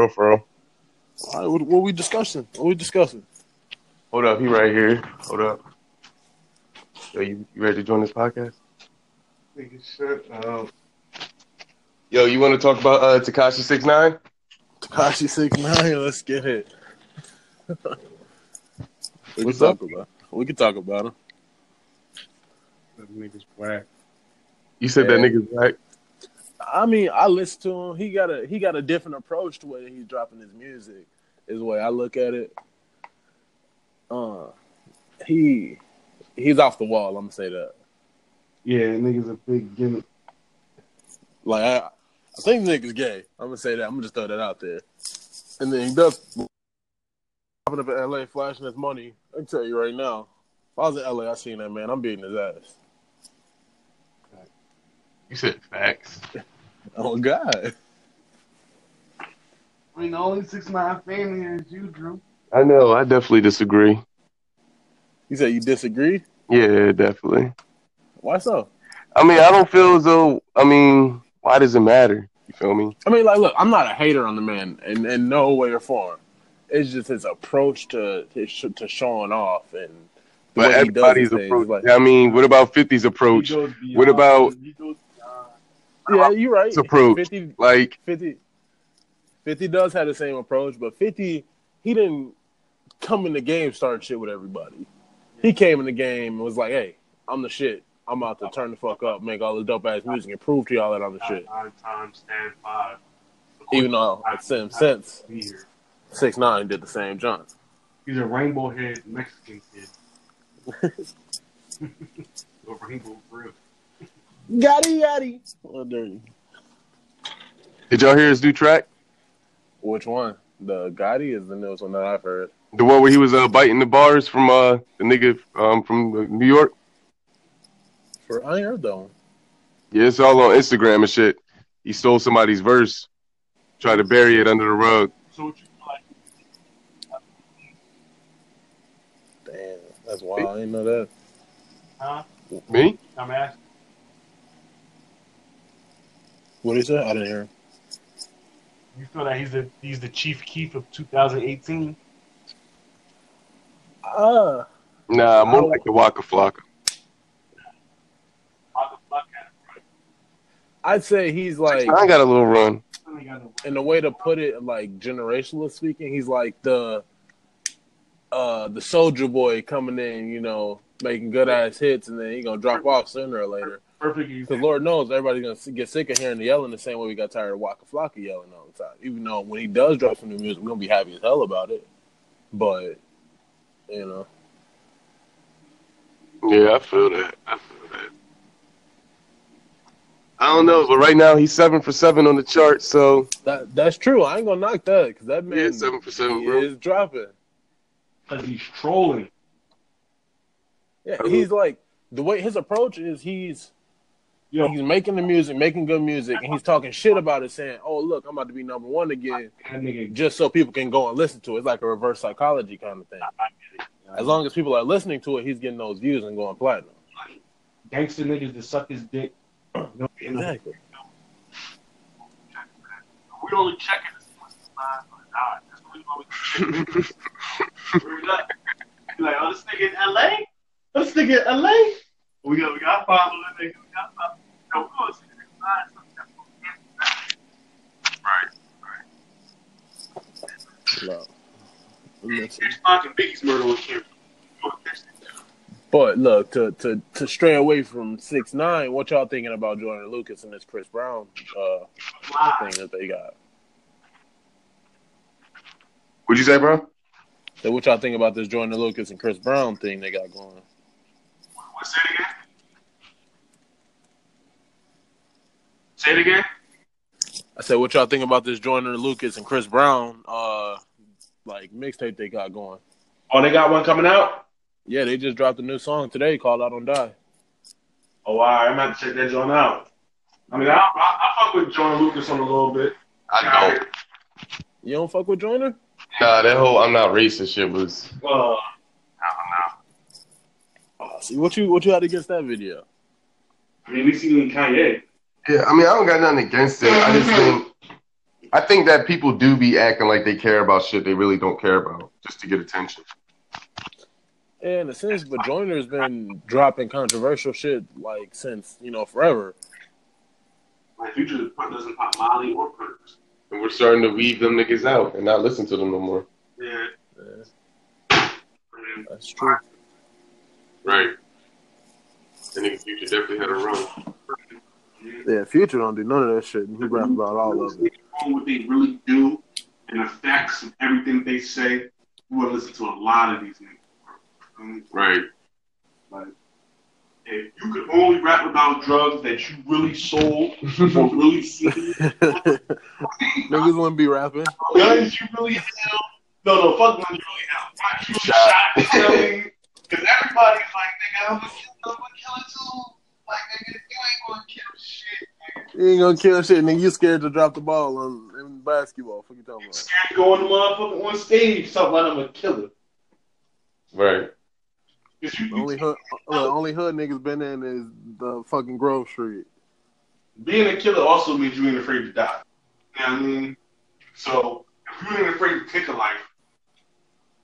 real, for real. All right, what, what we discussing? What we discussing? Hold up, he right here. Hold up. Yo, you, you ready to join this podcast? Nigga, shut up. Yo, you want to talk about uh, Tekashi Six Nine? Tekashi six nine. Let's get it. we What's can up? talk about. We can talk about him. That nigga's whack. You said that nigga's black. I mean, I listen to him. He got a he got a different approach to way he's dropping his music. Is the way I look at it. Uh, he he's off the wall. I'm gonna say that. Yeah, nigga's a big gimmick. Like I, I think nigga's gay. I'm gonna say that. I'm gonna just throw that out there. And then he does popping up in LA, flashing his money. I can tell you right now, if I was in LA, I seen that man. I'm beating his ass. You said facts. Oh God. I mean, the only six nine fan here is you, Drew. I know. I definitely disagree. You said you disagree? Yeah, definitely. Why so? I mean, I don't feel as though. I mean, why does it matter? You feel me? I mean, like, look, I'm not a hater on the man in, in no way or form. It's just his approach to to, to showing off and the But way he does everybody's things. approach. Like, I mean, what about 50's approach? He goes beyond- What about- he goes beyond. Yeah, you're right. His approach. 50, Like, 50, 50 does have the same approach, but 50, he didn't come in the game starting shit with everybody. He came in the game and was like, hey, I'm the shit. I'm about to turn the fuck up, make all the dope ass music, and prove to y'all that I'm the shit. Nine times stand five. Even though, I- at Sim I- since 6 9 did the same jump. He's a rainbow head Mexican kid. a rainbow grill. Yaddy yaddy. Well, dirty. did y'all hear his new track? Which one? The Gotti is the newest one that I've heard. The one where he was uh, biting the bars from uh, the nigga um, from uh, New York. For I ain't heard that one. Yeah, it's all on Instagram and shit. He stole somebody's verse, tried to bury it under the rug. So what you like? Damn, that's wild. I didn't know that. Huh? Me? I'm asking. What did he say? I didn't hear him. You feel that he's the he's the Chief Keef of 2018? Uh, Nah, more like the Waka Flocka. Waka Flocka had it I'd say he's like, I got a little run. right. He got no- in the way to put it, like generational speaking, he's like the uh the Soulja Boy coming in, you know, making good ass hits, and then he gonna drop off sooner or later. Perfect Because. Lord knows everybody's gonna get sick of hearing the yelling the same way we got tired of Waka Flocka yelling all the time. Even though when he does drop some new music, we're gonna be happy as hell about it. But you know, Yeah, I feel that. I feel that. I don't know, but right now he's seven for seven on the chart, so that that's true. I ain't gonna knock that because that man yeah, seven for seven, he bro. is dropping. Because he's trolling. Yeah, he's like the way his approach is. He's Yo, he's making the music, making good music, and he's talking shit about it, saying, "Oh, look, I'm about to be number one again," just so people can go and listen to it. It's like a reverse psychology kind of thing. As long as people are listening to it, he's getting those views and going platinum. Gangster niggas that suck his dick. No, Exactly. We only checking this once it's live or not. That's what we always check. Word up. Be like, oh, this nigga in LA? This nigga in LA? We got, we got to follow that nigga. We got to follow. No, we gonna see this live. No. Here's fucking Biggie's murder on camera. Gonna catch this. But look, to to to stray away from six nine, what y'all thinking about Joyner Lucas and this Chris Brown uh, Live. thing that they got? What'd you say, bro? So what y'all think about this Joyner Lucas and Chris Brown thing they got going? What, say it again? Say it again? I said, what y'all think about this Joyner Lucas and Chris Brown uh like mixtape they got going? Oh, they got one coming out? Yeah, they just dropped a new song today called "I Don't Die." Oh, all right. I'm going to check that joint out. I mean, I, I, I fuck with Joyner Lucas on a little bit. I don't. You don't fuck with Joyner? Nah, that whole I'm not racist shit was Uh, I don't know. Oh, see what you what you had against that video? I mean, we seen Kanye. Yeah, I mean I don't got nothing against it. I just mm-hmm. think I think that people do be acting like they care about shit they really don't care about just to get attention. And since but Joyner's been dropping controversial shit like since you know forever. Like Future doesn't pop Molly or perks. And we're starting to weave them niggas out and not listen to them no more. Yeah. Yeah, I mean, that's true. Right. I think Future definitely had a run. Yeah, Future don't do none of that shit, and he rap about all of it. on what they really do and the facts of everything they say, you would listen to a lot of these niggas. Right. Like, if you could only rap about drugs that you really sold or really seen, Niggas wouldn't be rapping. guns you really held, no, no, fuck guns you really held, guns you really shot, selling, because everybody's like, nigga, I'm gonna kill, I'm gonna kill it too. Like, nigga, you ain't gonna kill shit. You ain't gonna kill shit, nigga. You scared to drop the ball on in basketball. Fuck you talking about? Scared to go on the motherfucker on stage, talking about I'm a killer. Right. 'Cause you, The you only hood, the only hood niggas been in is the fucking Grove Street. being a killer also means you ain't afraid to die. You know what I mean? So if you ain't afraid to take a life,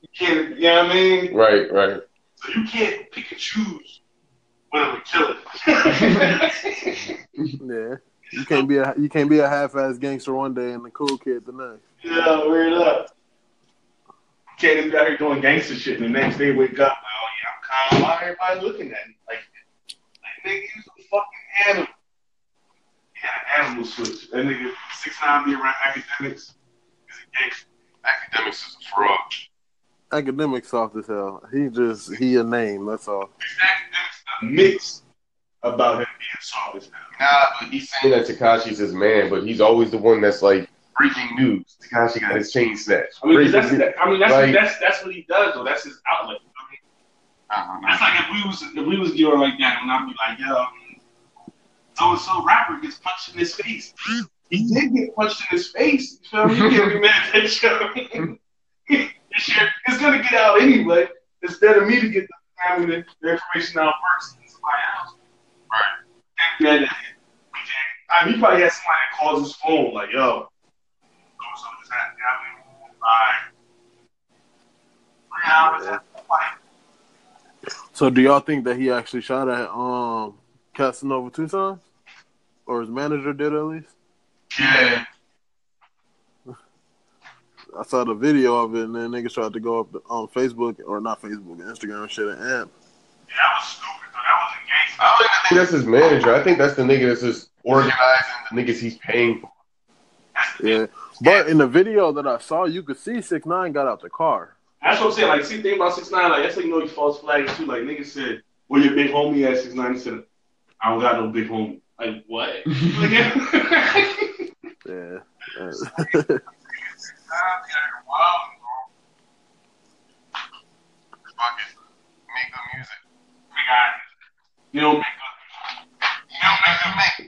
you can't. You know what I mean? Right, right. So you can't pick and choose when I'm a killer. Yeah, you can't be a you can't be a half-ass gangster one day and a cool kid the next. yeah, weird up. Can't just be out here doing gangster shit, and the next day wake up, oh yeah, I'm calm. Why everybody looking at me like, like nigga, you a fucking animal. Yeah, animal switch. That nigga six nine be around Akademiks is a gangster. Akademiks is a fraud. Academic soft as hell. He just he a name. That's all. Akademiks a mix about him being soft as hell. Nah, but he's saying that Tekashi's his man, but he's always the one that's like breaking news. Tekashi got his chain snatched. I mean, that's, that, I mean, that's, Like- that's that's what he does, though. That's his outlet. I mean, uh-huh. that's like if we was if we was doing like that, and I'd be like, yo, so and so rapper gets punched in his face. He did get punched in his face. You feel me? You can't be mad at that shit. It's gonna get out anyway. Instead of me to get the, I mean, the, the information out first than somebody else. Then, I mean, he probably had somebody that calls his phone like, yo, so so just happened. You know what I mean? All right. Three hours. Like, So do y'all think that he actually shot at um Casanova two times? or his manager did at least? yeah. I saw the video of it, and then niggas tried to go up on Facebook or not Facebook, Instagram shit, and amp. Yeah, that was stupid, though. That wasn't gangster. I don't even think that's his manager. I think that's the nigga that's just organizing the niggas he's paying for. Yeah, but in the video that I saw, you could see Six Nine got out the car. that's what I'm saying. Like, see, think about 6 9 Like, that's how you know he false flags, too. Like, nigga said, where your big homie at 6 9 He said, I don't got no big homie. Like, what? Nigga. Yeah. Uh, wow.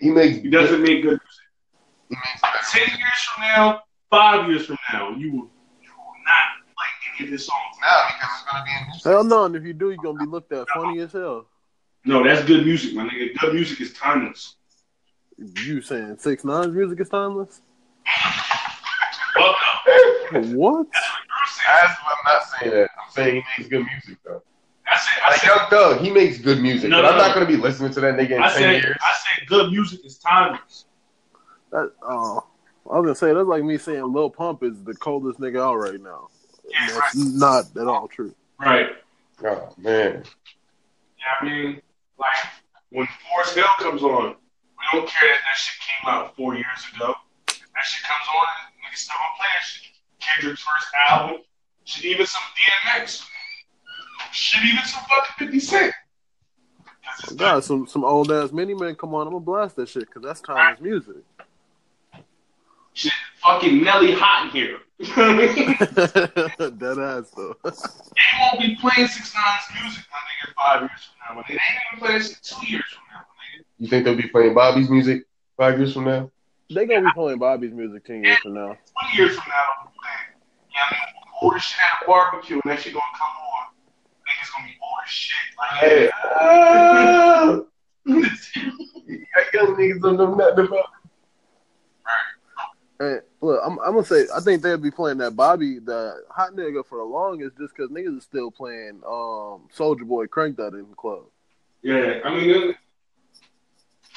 He makes. He doesn't make good music. He makes better. 10 years from now, five years from now, you will, you will not like any of his songs. Now because it's gonna be in hell no, and if you do, you're gonna be looked at funny as hell. No, that's good music, my nigga. Good music is timeless. You saying Six Nine's music is timeless? Well, What? As I'm not saying that. I'm saying he makes good music though. I said, I Like said, Young Thug, he makes good music, No, but no, I'm no. not gonna be listening to that nigga in I ten said, years. I said, good music is timeless. That, oh, I was gonna say that's like me saying Lil Pump is the coldest nigga out right now. Yeah, That's not at all true. Right. Oh man. Yeah, I mean, like when Forest Hill comes on, we don't care that that shit came out four years ago. That shit comes on, niggas still gonna play that shit. Kendrick's first album, shit, even some DMX, shit, even some fucking Fifty Cent. 'Cause it's God, some some old ass mini man, come on, I'm gonna blast that shit because that's timeless music. shit, fucking Nelly hot in here. You know what I mean? Dead ass though. They won't be playing Six Nine's music, my nigga, five years from now. My. They ain't even playing shit two years from now, my nigga. You think they'll be playing Bobby's music five years from now? they gonna be playing Bobby's music ten years from now. 20 years from now, they'll be playing. You know what I mean? Order shit at a barbecue, and that shit gonna come on. Niggas gonna be bored as shit. Like, Ah, young niggas don't know nothing about. And look, I'm, I'm gonna say I think they'll be playing that Bobby the hot nigga for the longest just because niggas is still playing um Soulja Boy crank that in the club. Yeah, I mean, it-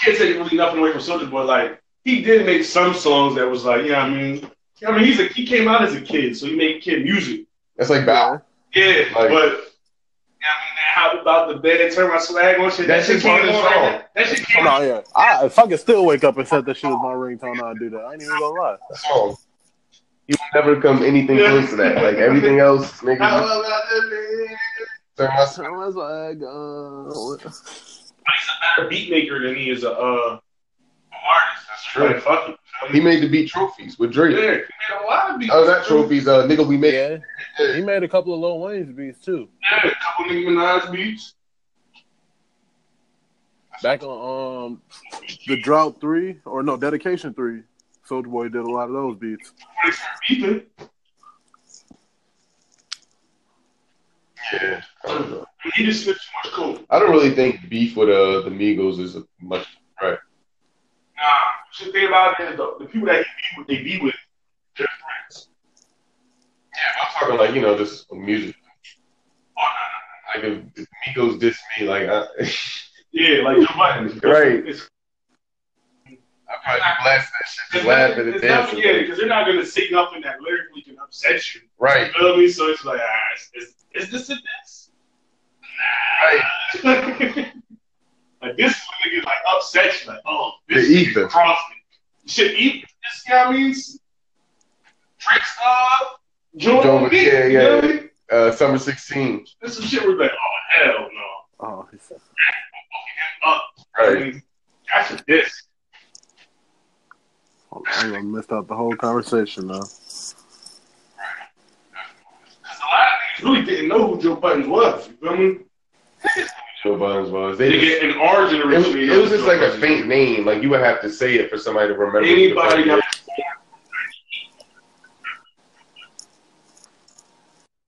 can't take really nothing away from Soulja Boy. Like he did make some songs that was like, yeah, I mean, I mean, he's a he came out as a kid, so he made kid music. That's like Bow. Yeah, Like- but. I mean, about the bed? And turn my swag on shit. That shit's hard came as on. hell. Right that shit came No, on. yeah. I, if I could still wake up and set that shit as my ringtone, I'd do that. I ain't even gonna lie. song. You never come anything close to that. Like everything else, nigga. How you about the bed? turn my Turn my swag on. He's a better beat maker than he is a uh, artist. That's true. Like, fuck it. He made the beat trophies with Yeah, Drake. he made a lot of beats. Oh, not trophies. Uh, nigga, we made. Yeah, he made a couple of Lil Wayne's beats too. Yeah, a couple Nicki Minaj beats. Back on um the Drought three or no Dedication three, Soulja Boy did a lot of those beats. They start beefing. Yeah. I don't. He just spit too much coke. I don't really think beef with uh the Migos is a much. Right. Nah, the thing about it is though, the people that he be with, they be with, they're friends. Yeah, I'm talking like you know just music. Oh, nah, nah, Like if, if Migos diss me, like I. Yeah, like Joe Budden. Right. It's, I probably blast that shit, just laugh at it, it's dance. not, yeah, because they're not gonna say nothing that lyrically can upset you. Right. You feel me? So it's like, ah, is, is this a diss? Nah. like this is when niggas like upset you, like, oh, this The nigga ether. crossed me. Shit, eat this guy means Drake's uh Joe Joe- beat, yeah, you know yeah. what I mean? Uh, Summer 16. This is shit where we're like, oh hell no. Oh, he said, Fucking him up. I Right. mean, that's a diss. I gonna missed out the whole conversation though. Because a lot of niggas really didn't know who Joe Buddens was. You feel me? Joe Buddens was. They just, Nigga, in our it, was- it was just like a faint name. Like you would have to say it for somebody to remember. Anybody got.